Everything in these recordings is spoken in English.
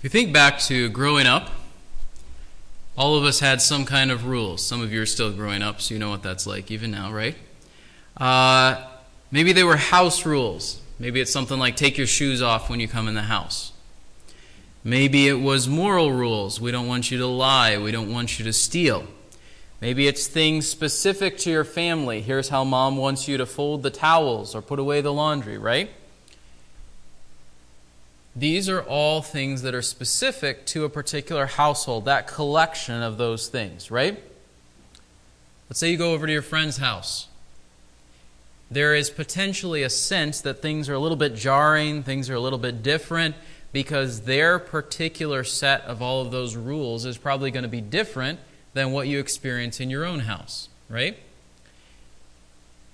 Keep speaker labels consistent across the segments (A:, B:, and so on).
A: If you think back to growing up, all of us had some kind of rules. Some of you are still growing up, so you know what that's like even now, right? Uh, maybe they were house rules. Maybe it's something like take your shoes off when you come in the house. Maybe it was moral rules. We don't want you to lie. We don't want you to steal. Maybe it's things specific to your family. Here's how mom wants you to fold the towels or put away the laundry, right? These are all things that are specific to a particular household, that collection of those things, right? Let's say you go over to your friend's house. There is potentially a sense that things are a little bit jarring, things are a little bit different, because their particular set of all of those rules is probably going to be different than what you experience in your own house, right?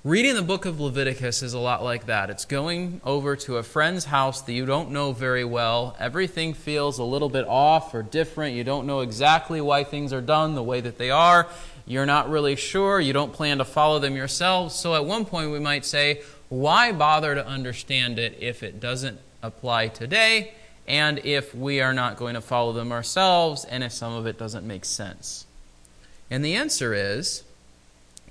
A: Reading the book of Leviticus is a lot like that. It's going over to a friend's house that you don't know very well. Everything feels a little bit off or different. You don't know exactly why things are done the way that they are. You're not really sure. You don't plan to follow them yourselves. So at one point, we might say, why bother to understand it if it doesn't apply today and if we are not going to follow them ourselves and if some of it doesn't make sense? And the answer is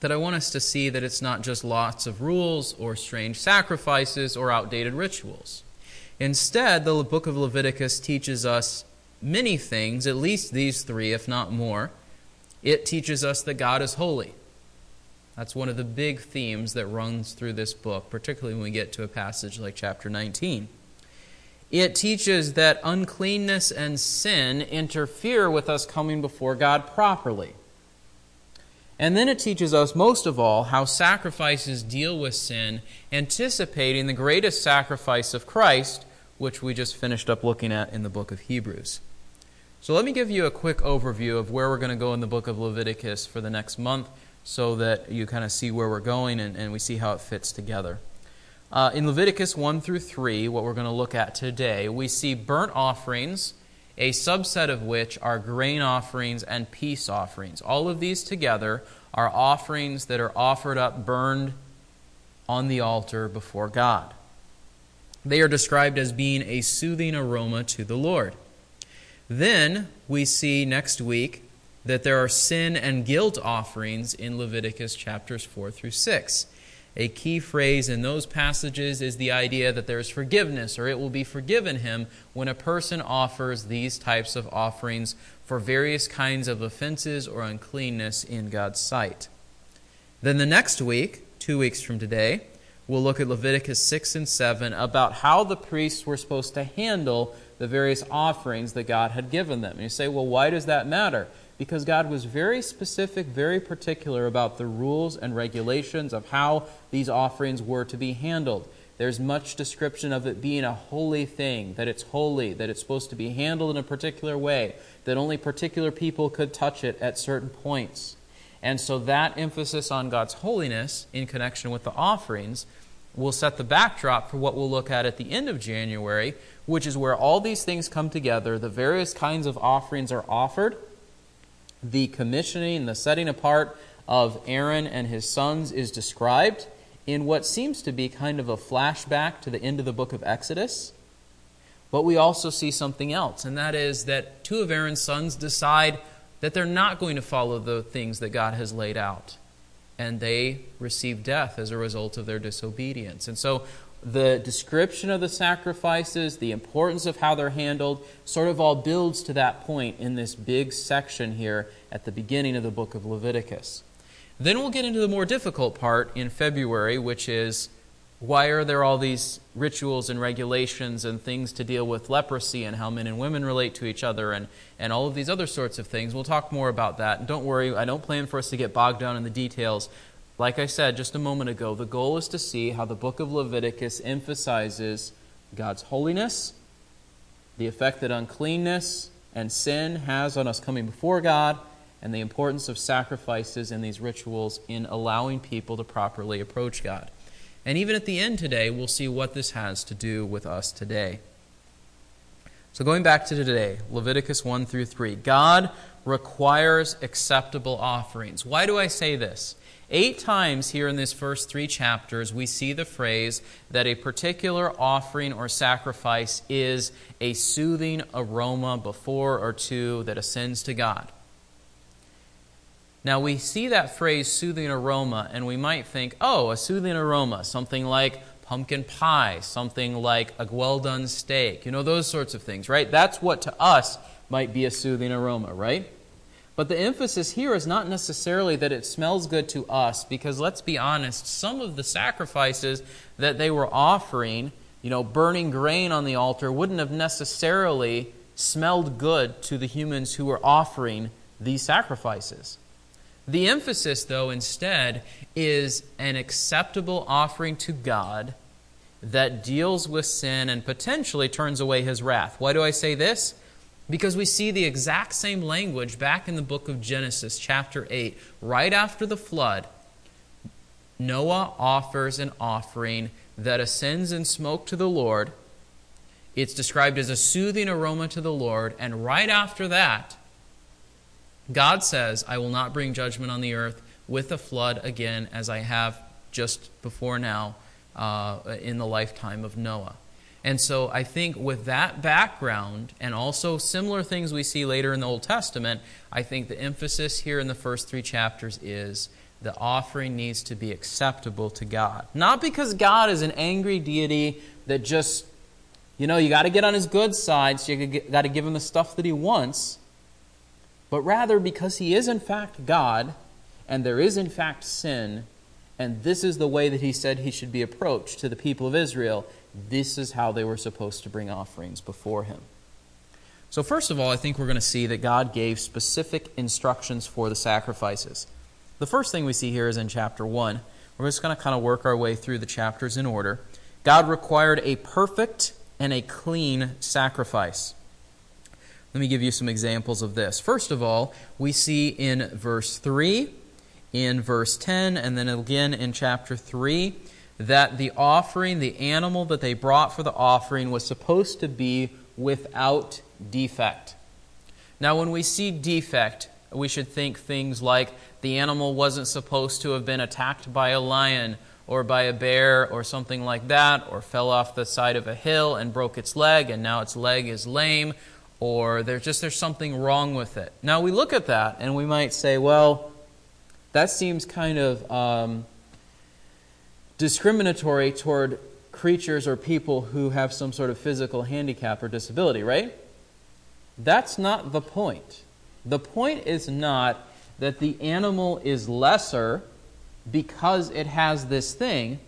A: that I want us to see that it's not just lots of rules or strange sacrifices or outdated rituals. Instead, the book of Leviticus teaches us many things, at least these three, if not more. It teaches us that God is holy. That's one of the big themes that runs through this book, particularly when we get to a passage like chapter 19. It teaches that uncleanness and sin interfere with us coming before God properly. And then it teaches us, most of all, how sacrifices deal with sin, anticipating the greatest sacrifice of Christ, which we just finished up looking at in the book of Hebrews. So let me give you a quick overview of where we're going to go in the book of Leviticus for the next month so that you kind of see where we're going and, and we see how it fits together. Uh, in Leviticus 1 through 3, what we're going to look at today, we see burnt offerings a subset of which are grain offerings and peace offerings. All of these together are offerings that are offered up, burned on the altar before God. They are described as being a soothing aroma to the Lord. Then we see next week that there are sin and guilt offerings in Leviticus chapters 4 through 6. A key phrase in those passages is the idea that there is forgiveness, or it will be forgiven him when a person offers these types of offerings for various kinds of offenses or uncleanness in God's sight. Then the next week, two weeks from today, we'll look at Leviticus 6 and 7 about how the priests were supposed to handle the various offerings that God had given them. And you say, well, why does that matter? Because God was very specific, very particular about the rules and regulations of how these offerings were to be handled. There's much description of it being a holy thing, that it's holy, that it's supposed to be handled in a particular way, that only particular people could touch it at certain points. And so that emphasis on God's holiness in connection with the offerings will set the backdrop for what we'll look at at the end of January, which is where all these things come together. The various kinds of offerings are offered the commissioning, the setting apart of Aaron and his sons is described in what seems to be kind of a flashback to the end of the book of Exodus. But we also see something else, and that is that two of Aaron's sons decide that they're not going to follow the things that God has laid out. And they receive death as a result of their disobedience. And so the description of the sacrifices, the importance of how they're handled, sort of all builds to that point in this big section here at the beginning of the book of Leviticus. Then we'll get into the more difficult part in February, which is why are there all these rituals and regulations and things to deal with leprosy and how men and women relate to each other and, and all of these other sorts of things. We'll talk more about that. And don't worry, I don't plan for us to get bogged down in the details. Like I said just a moment ago, the goal is to see how the book of Leviticus emphasizes God's holiness, the effect that uncleanness and sin has on us coming before God, and the importance of sacrifices and these rituals in allowing people to properly approach God. And even at the end today, we'll see what this has to do with us today. So, going back to today, Leviticus 1 through 3, God requires acceptable offerings. Why do I say this? Eight times here in these first three chapters, we see the phrase that a particular offering or sacrifice is a soothing aroma before or to that ascends to God. Now, we see that phrase soothing aroma, and we might think, oh, a soothing aroma, something like pumpkin pie, something like a well done steak, you know, those sorts of things, right? That's what to us might be a soothing aroma, right? But the emphasis here is not necessarily that it smells good to us, because let's be honest, some of the sacrifices that they were offering, you know, burning grain on the altar, wouldn't have necessarily smelled good to the humans who were offering these sacrifices. The emphasis, though, instead, is an acceptable offering to God that deals with sin and potentially turns away his wrath. Why do I say this? Because we see the exact same language back in the book of Genesis, chapter 8. Right after the flood, Noah offers an offering that ascends in smoke to the Lord. It's described as a soothing aroma to the Lord. And right after that, God says, I will not bring judgment on the earth with a flood again, as I have just before now uh, in the lifetime of Noah. And so I think with that background and also similar things we see later in the Old Testament, I think the emphasis here in the first three chapters is the offering needs to be acceptable to God. Not because God is an angry deity that just, you know, you got to get on his good side, so you got to give him the stuff that he wants but rather because he is in fact God, and there is in fact sin, and this is the way that he said he should be approached to the people of Israel. This is how they were supposed to bring offerings before him. So, first of all, I think we're going to see that God gave specific instructions for the sacrifices. The first thing we see here is in chapter 1. We're just going to kind of work our way through the chapters in order. God required a perfect and a clean sacrifice. Let me give you some examples of this. First of all, we see in verse 3, in verse 10, and then again in chapter 3, that the offering, the animal that they brought for the offering, was supposed to be without defect. Now, when we see defect, we should think things like the animal wasn't supposed to have been attacked by a lion or by a bear or something like that, or fell off the side of a hill and broke its leg and now its leg is lame, or there's just there's something wrong with it. Now we look at that and we might say, well, that seems kind of um, discriminatory toward creatures or people who have some sort of physical handicap or disability, right? That's not the point. The point is not that the animal is lesser because it has this thing.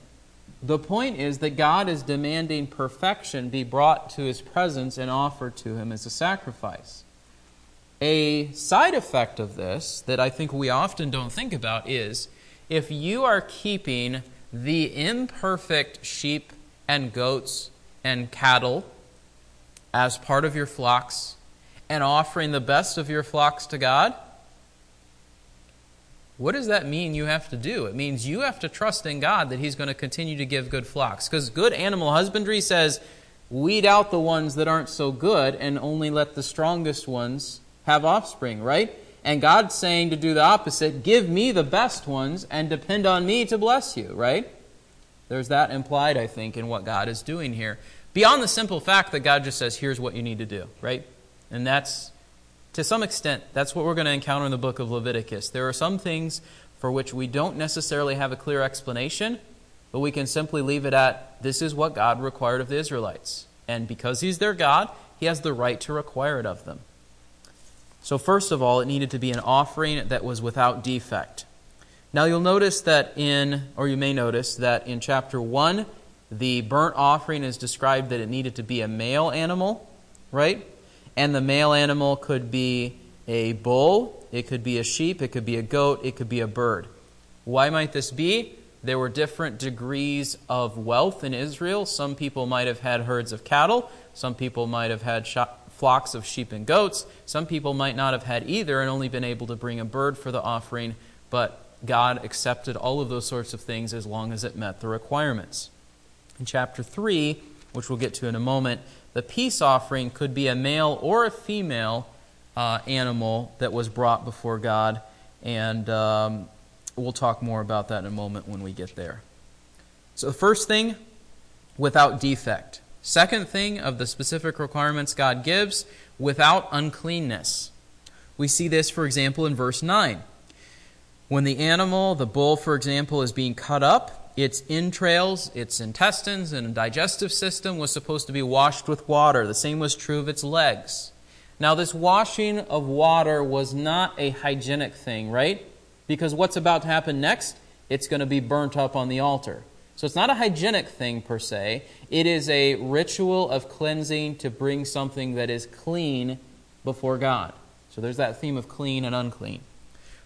A: The point is that God is demanding perfection be brought to his presence and offered to him as a sacrifice. A side effect of this that I think we often don't think about is if you are keeping the imperfect sheep and goats and cattle as part of your flocks and offering the best of your flocks to God, what does that mean you have to do? It means you have to trust in God that He's going to continue to give good flocks. Because good animal husbandry says, weed out the ones that aren't so good and only let the strongest ones have offspring, right? And God's saying to do the opposite give me the best ones and depend on me to bless you, right? There's that implied, I think, in what God is doing here. Beyond the simple fact that God just says, here's what you need to do, right? And that's to some extent, that's what we're going to encounter in the book of Leviticus. There are some things for which we don't necessarily have a clear explanation, but we can simply leave it at this is what God required of the Israelites. And because He's their God, He has the right to require it of them. So, first of all, it needed to be an offering that was without defect. Now, you'll notice that in, or you may notice that in chapter 1, the burnt offering is described that it needed to be a male animal, right? and the male animal could be a bull, it could be a sheep, it could be a goat, it could be a bird. Why might this be? There were different degrees of wealth in Israel. Some people might have had herds of cattle, some people might have had flocks of sheep and goats, some people might not have had either and only been able to bring a bird for the offering, but God accepted all of those sorts of things as long as it met the requirements. In chapter 3, which we'll get to in a moment, the peace offering could be a male or a female uh, animal that was brought before God. And um, We'll talk more about that in a moment when we get there. So, the first thing, without defect. Second thing of the specific requirements God gives, without uncleanness. We see this, for example, in verse 9. When the animal, the bull, for example, is being cut up, its entrails, its intestines, and digestive system was supposed to be washed with water. The same was true of its legs. Now, this washing of water was not a hygienic thing, right? Because what's about to happen next? It's going to be burnt up on the altar. So it's not a hygienic thing per se. It is a ritual of cleansing to bring something that is clean before God. So there's that theme of clean and unclean.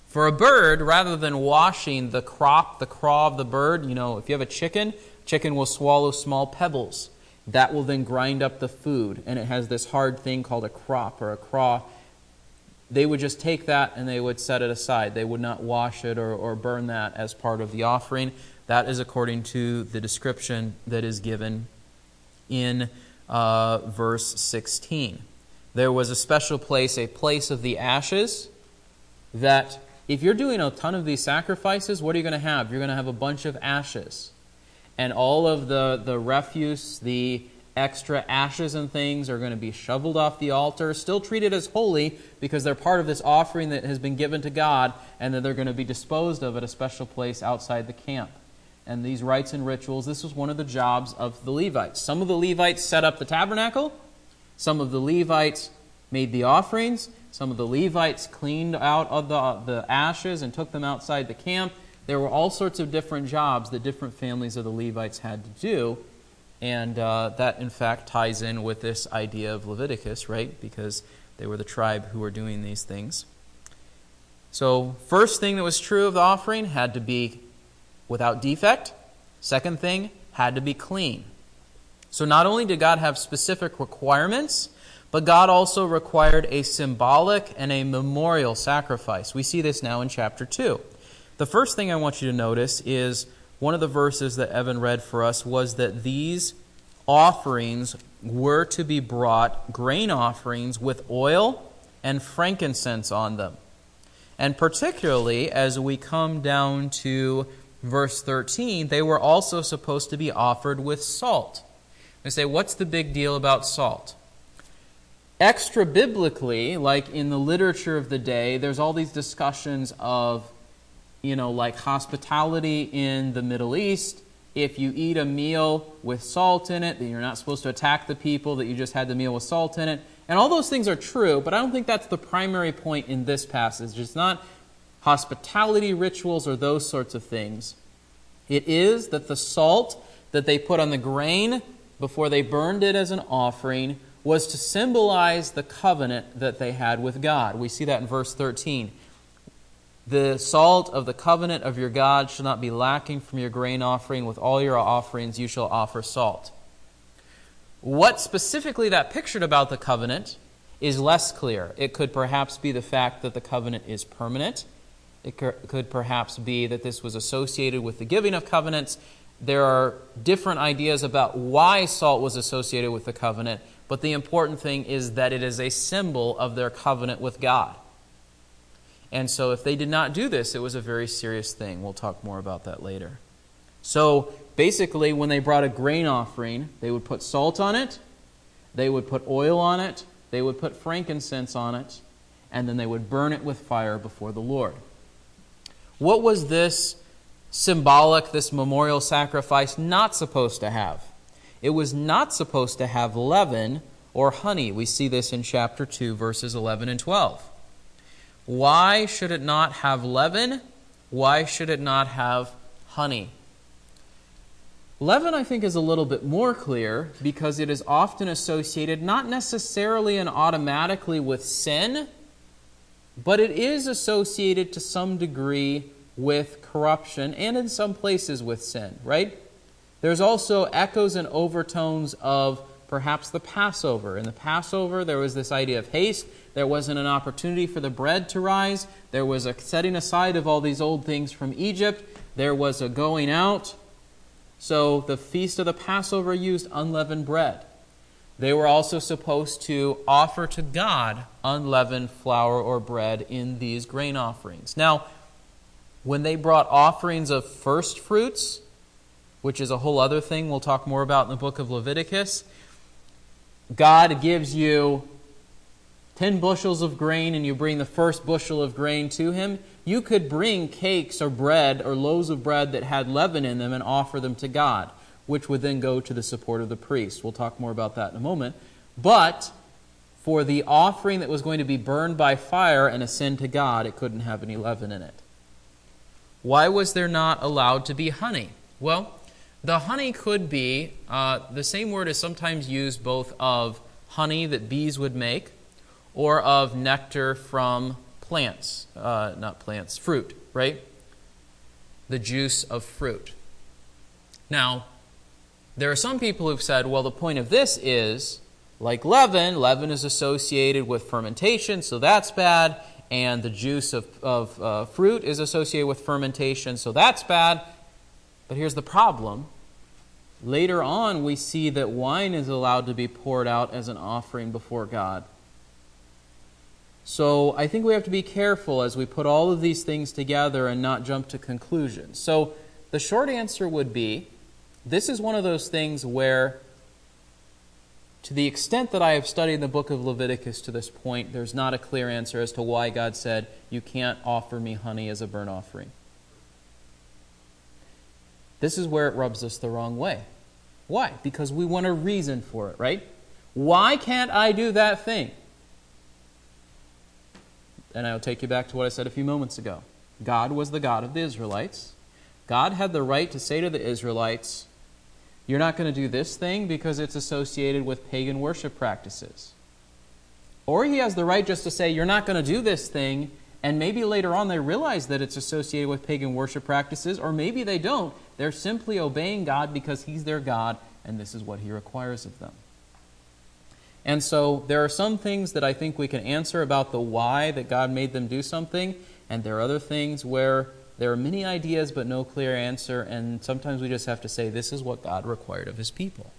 A: For a bird, rather than washing the crop, the craw of the bird, you know, if you have a chicken, chicken will swallow small pebbles. That will then grind up the food, and it has this hard thing called a crop or a craw. They would just take that and they would set it aside. They would not wash it or, or burn that as part of the offering. That is according to the description that is given in uh, verse 16. There was a special place, a place of the ashes, that if you're doing a ton of these sacrifices, what are you going to have? You're going to have a bunch of ashes. And all of the, the refuse, the extra ashes and things are going to be shoveled off the altar, still treated as holy because they're part of this offering that has been given to God, and then they're going to be disposed of at a special place outside the camp. And these rites and rituals, this was one of the jobs of the Levites. Some of the Levites set up the tabernacle, some of the Levites made the offerings, some of the Levites cleaned out of the, the ashes and took them outside the camp. There were all sorts of different jobs that different families of the Levites had to do. And uh, that, in fact, ties in with this idea of Leviticus, right? Because they were the tribe who were doing these things. So, first thing that was true of the offering had to be without defect. Second thing, had to be clean. So, not only did God have specific requirements, but God also required a symbolic and a memorial sacrifice. We see this now in chapter 2. The first thing I want you to notice is one of the verses that Evan read for us was that these offerings were to be brought, grain offerings, with oil and frankincense on them. And particularly as we come down to verse 13, they were also supposed to be offered with salt. They say, what's the big deal about salt? extra biblically, like in the literature of the day, there's all these discussions of, you know, like hospitality in the Middle East. If you eat a meal with salt in it, then you're not supposed to attack the people that you just had the meal with salt in it. And all those things are true, but I don't think that's the primary point in this passage. It's not hospitality rituals or those sorts of things. It is that the salt that they put on the grain before they burned it as an offering was to symbolize the covenant that they had with God. We see that in verse 13. The salt of the covenant of your God shall not be lacking from your grain offering. With all your offerings you shall offer salt. What specifically that pictured about the covenant is less clear. It could perhaps be the fact that the covenant is permanent. It could perhaps be that this was associated with the giving of covenants. There are different ideas about why salt was associated with the covenant, but the important thing is that it is a symbol of their covenant with God. And so if they did not do this, it was a very serious thing. We'll talk more about that later. So basically, when they brought a grain offering, they would put salt on it, they would put oil on it, they would put frankincense on it, and then they would burn it with fire before the Lord. What was this symbolic, this memorial sacrifice not supposed to have? It was not supposed to have leaven or honey. We see this in chapter 2, verses 11 and 12. Why should it not have leaven? Why should it not have honey? Leaven, I think, is a little bit more clear because it is often associated not necessarily and automatically with sin, but it is associated to some degree with corruption and in some places with sin, right? There's also echoes and overtones of perhaps the Passover. In the Passover, there was this idea of haste. There wasn't an opportunity for the bread to rise. There was a setting aside of all these old things from Egypt. There was a going out. So the feast of the Passover used unleavened bread. They were also supposed to offer to God unleavened flour or bread in these grain offerings. Now, when they brought offerings of first fruits, which is a whole other thing we'll talk more about in the book of Leviticus, God gives you 10 bushels of grain and you bring the first bushel of grain to him, you could bring cakes or bread or loaves of bread that had leaven in them and offer them to God, which would then go to the support of the priest. We'll talk more about that in a moment. But for the offering that was going to be burned by fire and ascend to God, it couldn't have any leaven in it. Why was there not allowed to be honey? Well, the honey could be uh, the same word is sometimes used both of honey that bees would make or of nectar from plants, uh, not plants, fruit, right? The juice of fruit. Now, there are some people who've said, well, the point of this is like leaven, leaven is associated with fermentation, so that's bad, and the juice of, of uh, fruit is associated with fermentation, so that's bad. But here's the problem. Later on, we see that wine is allowed to be poured out as an offering before God. So I think we have to be careful as we put all of these things together and not jump to conclusions. So the short answer would be this is one of those things where, to the extent that I have studied the book of Leviticus to this point, there's not a clear answer as to why God said, You can't offer me honey as a burnt offering. This is where it rubs us the wrong way. Why? Because we want a reason for it, right? Why can't I do that thing? And I'll take you back to what I said a few moments ago. God was the God of the Israelites. God had the right to say to the Israelites, You're not going to do this thing because it's associated with pagan worship practices. Or he has the right just to say, You're not going to do this thing, and maybe later on they realize that it's associated with pagan worship practices, or maybe they don't. They're simply obeying God because he's their God, and this is what he requires of them. And so there are some things that I think we can answer about the why that God made them do something, and there are other things where there are many ideas but no clear answer, and sometimes we just have to say, this is what God required of his people.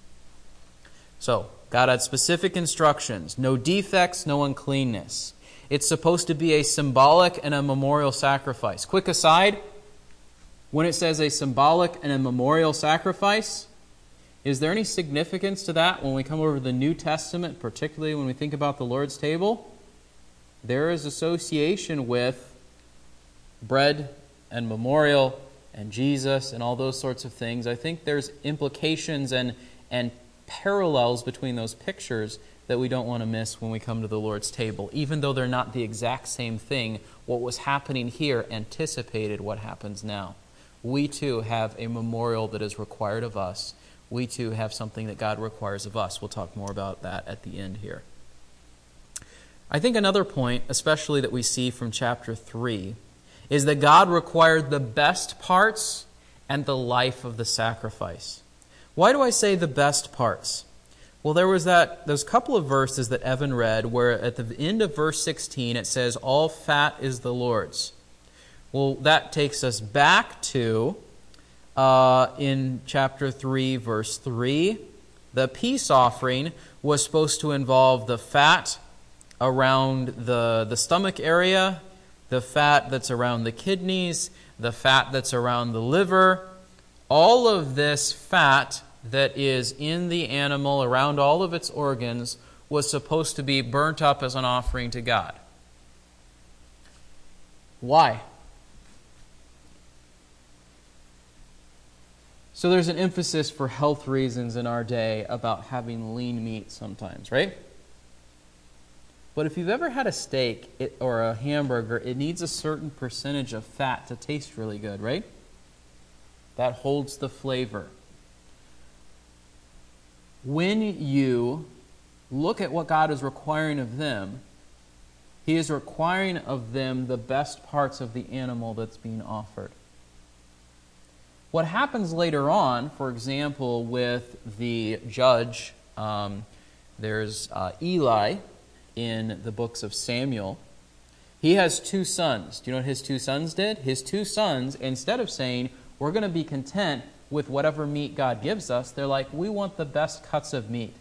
A: So, God had specific instructions no defects, no uncleanness. It's supposed to be a symbolic and a memorial sacrifice. Quick aside when it says a symbolic and a memorial sacrifice, is there any significance to that when we come over to the New Testament, particularly when we think about the Lord's table? There is association with bread and memorial and Jesus and all those sorts of things. I think there's implications and, and parallels between those pictures that we don't want to miss when we come to the Lord's table. Even though they're not the exact same thing, what was happening here anticipated what happens now. We too have a memorial that is required of us we too have something that God requires of us. We'll talk more about that at the end here. I think another point, especially that we see from chapter 3, is that God required the best parts and the life of the sacrifice. Why do I say the best parts? Well, there was that those couple of verses that Evan read where at the end of verse 16 it says all fat is the Lord's. Well, that takes us back to uh, in chapter 3, verse 3. The peace offering was supposed to involve the fat around the, the stomach area, the fat that's around the kidneys, the fat that's around the liver. All of this fat that is in the animal, around all of its organs, was supposed to be burnt up as an offering to God. Why? So there's an emphasis for health reasons in our day about having lean meat sometimes, right? But if you've ever had a steak it, or a hamburger, it needs a certain percentage of fat to taste really good, right? That holds the flavor. When you look at what God is requiring of them, He is requiring of them the best parts of the animal that's being offered. What happens later on, for example, with the judge, um, there's uh, Eli in the books of Samuel. He has two sons. Do you know what his two sons did? His two sons, instead of saying, We're going to be content with whatever meat God gives us, they're like, We want the best cuts of meat.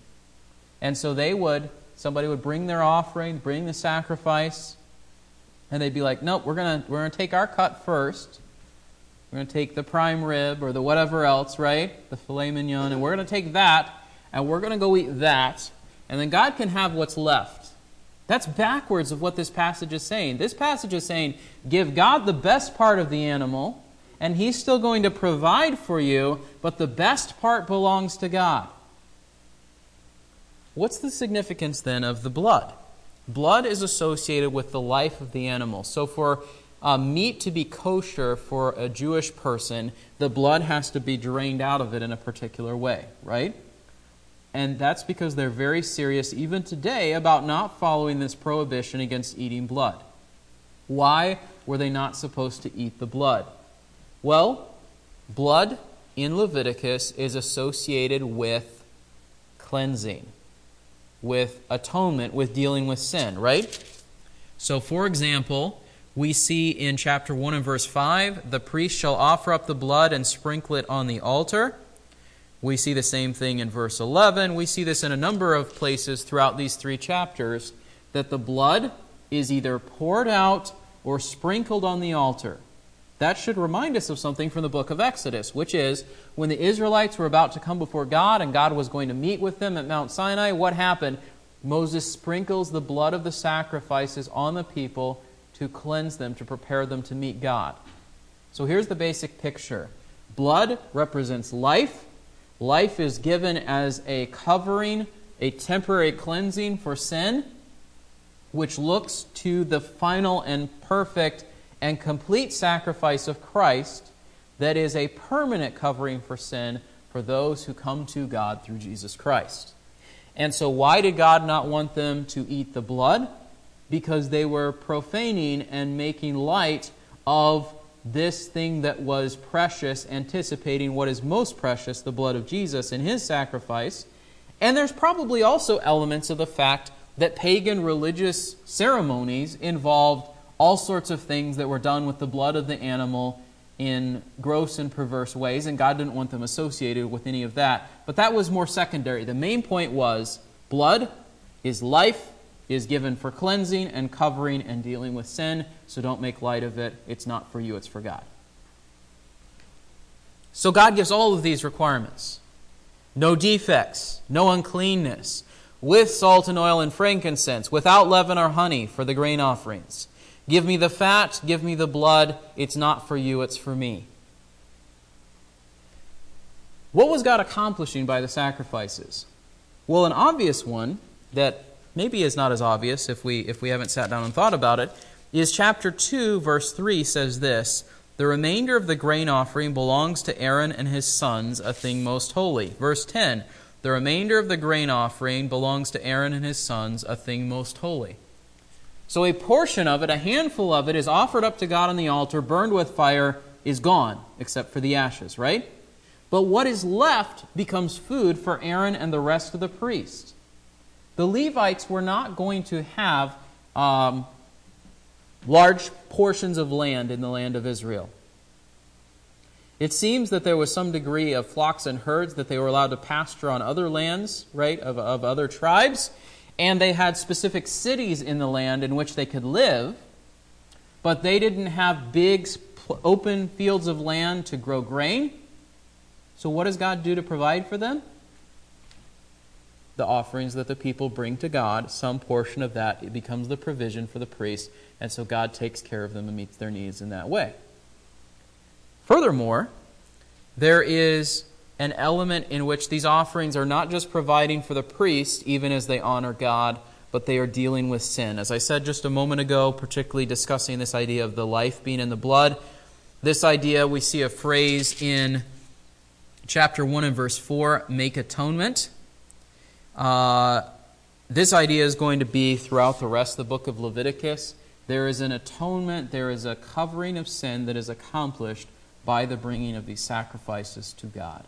A: And so they would, somebody would bring their offering, bring the sacrifice, and they'd be like, Nope, we're going to we're going to take our cut first We're going to take the prime rib or the whatever else, right? The filet mignon, and we're going to take that and we're going to go eat that, and then God can have what's left. That's backwards of what this passage is saying. This passage is saying, give God the best part of the animal, and He's still going to provide for you, but the best part belongs to God. What's the significance then of the blood? Blood is associated with the life of the animal. So, for uh, meat to be kosher for a Jewish person, the blood has to be drained out of it in a particular way, right? And that's because they're very serious, even today, about not following this prohibition against eating blood. Why were they not supposed to eat the blood? Well, blood in Leviticus is associated with cleansing, with atonement, with dealing with sin, right? So, for example, we see in chapter 1 and verse 5 the priest shall offer up the blood and sprinkle it on the altar. We see the same thing in verse 11. We see this in a number of places throughout these three chapters that the blood is either poured out or sprinkled on the altar. That should remind us of something from the book of Exodus, which is when the Israelites were about to come before God and God was going to meet with them at Mount Sinai, what happened? Moses sprinkles the blood of the sacrifices on the people to cleanse them, to prepare them to meet God. So here's the basic picture blood represents life, Life is given as a covering, a temporary cleansing for sin, which looks to the final and perfect and complete sacrifice of Christ that is a permanent covering for sin for those who come to God through Jesus Christ. And so, why did God not want them to eat the blood? Because they were profaning and making light of this thing that was precious, anticipating what is most precious, the blood of Jesus and his sacrifice. And there's probably also elements of the fact that pagan religious ceremonies involved all sorts of things that were done with the blood of the animal in gross and perverse ways, and God didn't want them associated with any of that. But that was more secondary. The main point was blood is life, is given for cleansing and covering and dealing with sin, so don't make light of it. It's not for you, it's for God. So God gives all of these requirements no defects, no uncleanness, with salt and oil and frankincense, without leaven or honey for the grain offerings. Give me the fat, give me the blood. It's not for you, it's for me. What was God accomplishing by the sacrifices? Well, an obvious one that maybe is not as obvious if we, if we haven't sat down and thought about it, is chapter 2, verse 3 says this The remainder of the grain offering belongs to Aaron and his sons, a thing most holy. Verse 10 The remainder of the grain offering belongs to Aaron and his sons, a thing most holy. So a portion of it, a handful of it, is offered up to God on the altar, burned with fire, is gone, except for the ashes, right? But what is left becomes food for Aaron and the rest of the priests the Levites were not going to have um, large portions of land in the land of Israel. It seems that there was some degree of flocks and herds that they were allowed to pasture on other lands, right, of, of other tribes. And they had specific cities in the land in which they could live, but they didn't have big open fields of land to grow grain. So, what does God do to provide for them? The offerings that the people bring to God, some portion of that it becomes the provision for the priest, and so God takes care of them and meets their needs in that way. Furthermore, there is an element in which these offerings are not just providing for the priest, even as they honor God, but they are dealing with sin. As I said just a moment ago, particularly discussing this idea of the life being in the blood, this idea we see a phrase in chapter 1 and verse 4 make atonement. Uh, this idea is going to be throughout the rest of the book of Leviticus. There is an atonement, there is a covering of sin that is accomplished by the bringing of these sacrifices to God.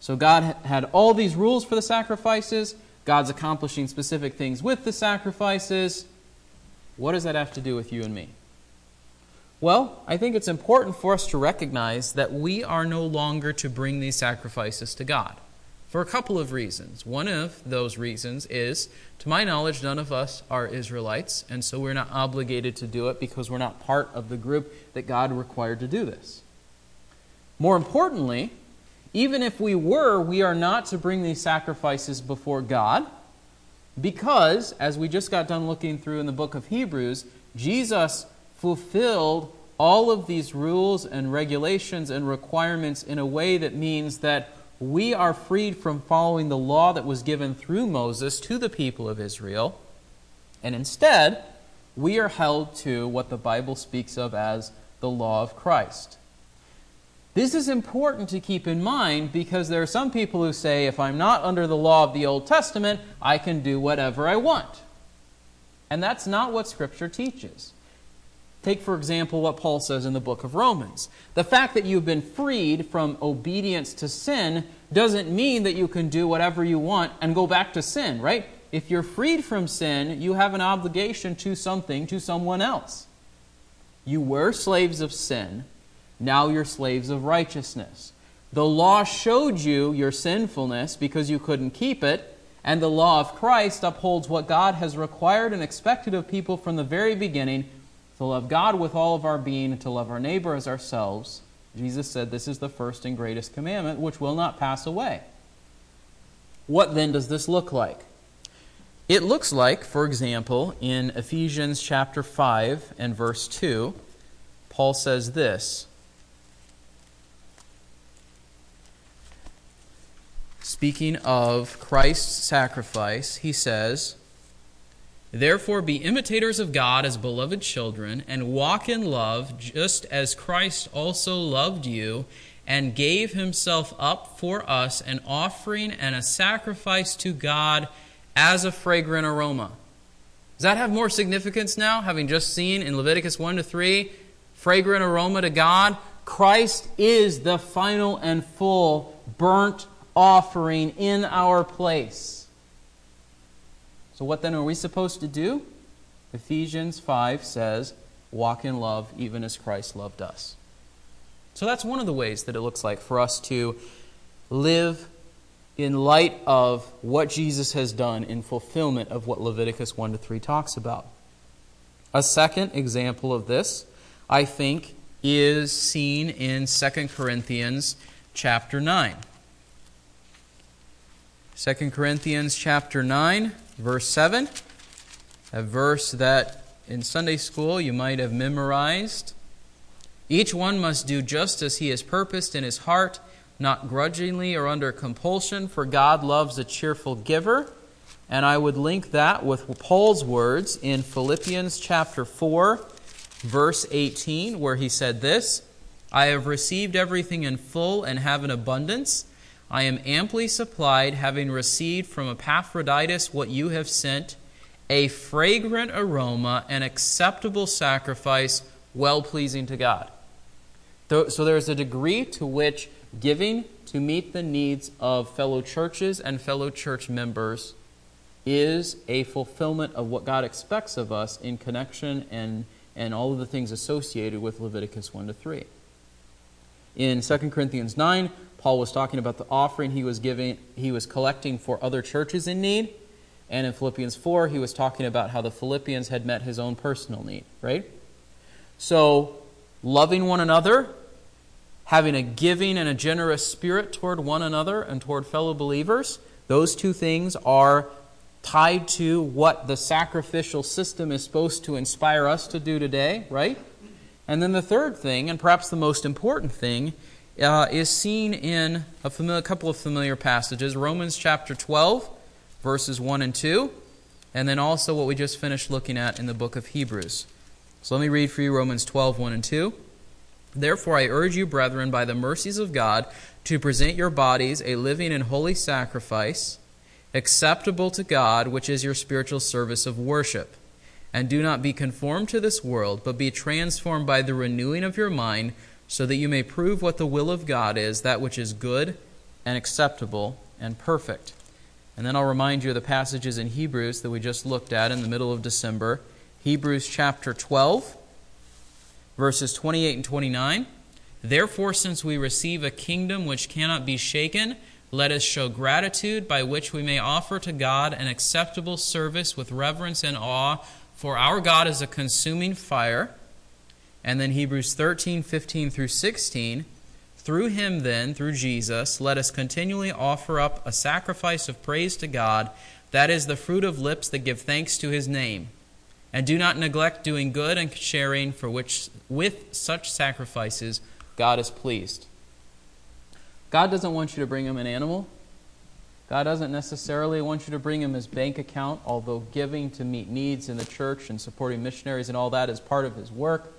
A: So God had all these rules for the sacrifices. God's accomplishing specific things with the sacrifices. What does that have to do with you and me? Well, I think it's important for us to recognize that we are no longer to bring these sacrifices to God. For a couple of reasons. One of those reasons is, to my knowledge, none of us are Israelites, and so we're not obligated to do it because we're not part of the group that God required to do this. More importantly, even if we were, we are not to bring these sacrifices before God because, as we just got done looking through in the book of Hebrews, Jesus fulfilled all of these rules and regulations and requirements in a way that means that we are freed from following the law that was given through Moses to the people of Israel, and instead, we are held to what the Bible speaks of as the law of Christ. This is important to keep in mind because there are some people who say, if I'm not under the law of the Old Testament, I can do whatever I want. And that's not what Scripture teaches. Take, for example, what Paul says in the book of Romans. The fact that you've been freed from obedience to sin doesn't mean that you can do whatever you want and go back to sin, right? If you're freed from sin, you have an obligation to something, to someone else. You were slaves of sin, now you're slaves of righteousness. The law showed you your sinfulness because you couldn't keep it, and the law of Christ upholds what God has required and expected of people from the very beginning to love God with all of our being, and to love our neighbor as ourselves. Jesus said this is the first and greatest commandment, which will not pass away. What then does this look like? It looks like, for example, in Ephesians chapter 5 and verse 2, Paul says this Speaking of Christ's sacrifice, he says, Therefore, be imitators of God as beloved children, and walk in love, just as Christ also loved you and gave himself up for us, an offering and a sacrifice to God as a fragrant aroma. Does that have more significance now, having just seen in Leviticus 1 to 3, fragrant aroma to God? Christ is the final and full burnt offering in our place. So, what then are we supposed to do? Ephesians 5 says, Walk in love even as Christ loved us. So, that's one of the ways that it looks like for us to live in light of what Jesus has done in fulfillment of what Leviticus 1 to 3 talks about. A second example of this, I think, is seen in 2 Corinthians chapter 9. 2 Corinthians chapter 9 verse 7, a verse that in Sunday school you might have memorized. Each one must do just as he has purposed in his heart, not grudgingly or under compulsion, for God loves a cheerful giver. And I would link that with Paul's words in Philippians chapter 4, verse 18, where he said this I have received everything in full and have an abundance. I am amply supplied, having received from Epaphroditus what you have sent, a fragrant aroma, an acceptable sacrifice, well pleasing to God. So there is a degree to which giving to meet the needs of fellow churches and fellow church members is a fulfillment of what God expects of us in connection and, and all of the things associated with Leviticus 1 to 3. In 2 Corinthians 9, Paul was talking about the offering he was giving, he was collecting for other churches in need. And in Philippians 4, he was talking about how the Philippians had met his own personal need, right? So, loving one another, having a giving and a generous spirit toward one another and toward fellow believers, those two things are tied to what the sacrificial system is supposed to inspire us to do today, right? And then the third thing, and perhaps the most important thing, uh, is seen in a familiar, couple of familiar passages Romans chapter 12, verses 1 and 2, and then also what we just finished looking at in the book of Hebrews. So let me read for you Romans 12, 1 and 2. Therefore, I urge you, brethren, by the mercies of God, to present your bodies a living and holy sacrifice, acceptable to God, which is your spiritual service of worship. And do not be conformed to this world, but be transformed by the renewing of your mind so that you may prove what the will of God is, that which is good and acceptable and perfect. And then I'll remind you of the passages in Hebrews that we just looked at in the middle of December. Hebrews chapter 12, verses 28 and 29. Therefore, since we receive a kingdom which cannot be shaken, let us show gratitude by which we may offer to God an acceptable service with reverence and awe, for our God is a consuming fire. And then Hebrews 13, 15 through 16. Through him, then, through Jesus, let us continually offer up a sacrifice of praise to God, that is the fruit of lips that give thanks to his name. And do not neglect doing good and sharing, for which with such sacrifices God is pleased. God doesn't want you to bring him an animal. God doesn't necessarily want you to bring him his bank account, although giving to meet needs in the church and supporting missionaries and all that is part of his work.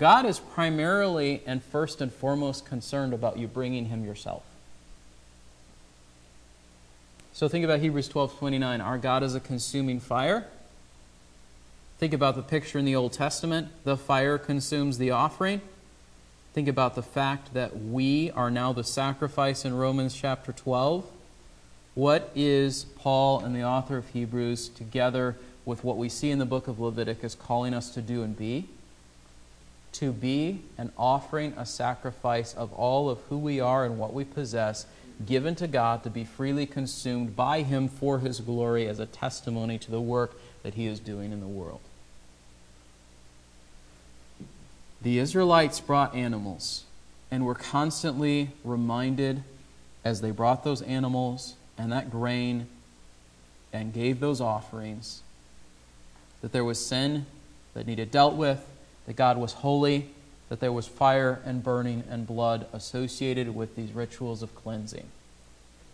A: God is primarily and first and foremost concerned about you bringing him yourself. So think about Hebrews 12:29. Our God is a consuming fire. Think about the picture in the Old Testament. The fire consumes the offering. Think about the fact that we are now the sacrifice in Romans chapter 12. What is Paul and the author of Hebrews, together with what we see in the book of Leviticus, calling us to do and be? To be an offering, a sacrifice of all of who we are and what we possess, given to God to be freely consumed by Him for His glory as a testimony to the work that He is doing in the world. The Israelites brought animals and were constantly reminded as they brought those animals and that grain and gave those offerings that there was sin that needed dealt with, that God was holy, that there was fire and burning and blood associated with these rituals of cleansing.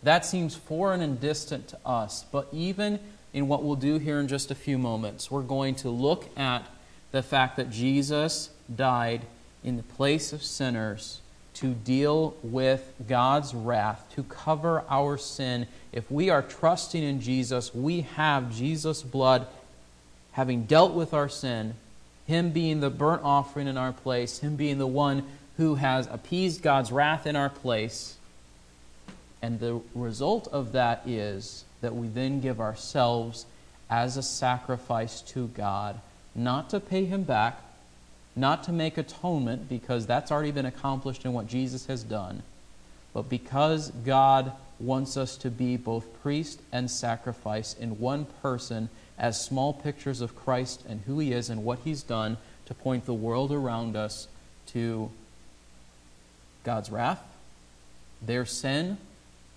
A: That seems foreign and distant to us, but even in what we'll do here in just a few moments, we're going to look at the fact that Jesus died in the place of sinners to deal with God's wrath, to cover our sin. If we are trusting in Jesus, we have Jesus' blood having dealt with our sin, Him being the burnt offering in our place, Him being the one who has appeased God's wrath in our place. And the result of that is that we then give ourselves as a sacrifice to God, not to pay Him back, not to make atonement because that's already been accomplished in what Jesus has done, but because God wants us to be both priest and sacrifice in one person as small pictures of Christ and who he is and what he's done to point the world around us to God's wrath, their sin,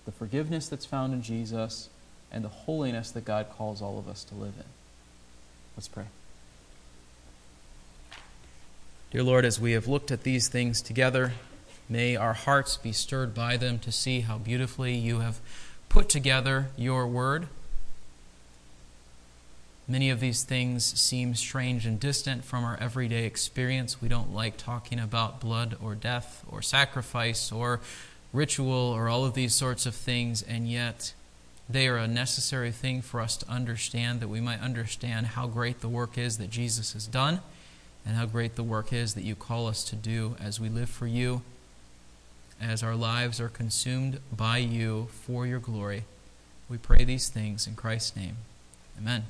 A: the forgiveness that's found in Jesus, and the holiness that God calls all of us to live in. Let's pray. Dear Lord, as we have looked at these things together, may our hearts be stirred by them to see how beautifully you have put together your word. Many of these things seem strange and distant from our everyday experience. We don't like talking about blood or death or sacrifice or ritual or all of these sorts of things, and yet they are a necessary thing for us to understand that we might understand how great the work is that Jesus has done and how great the work is that you call us to do as we live for you, as our lives are consumed by you for your glory. We pray these things in Christ's name. Amen.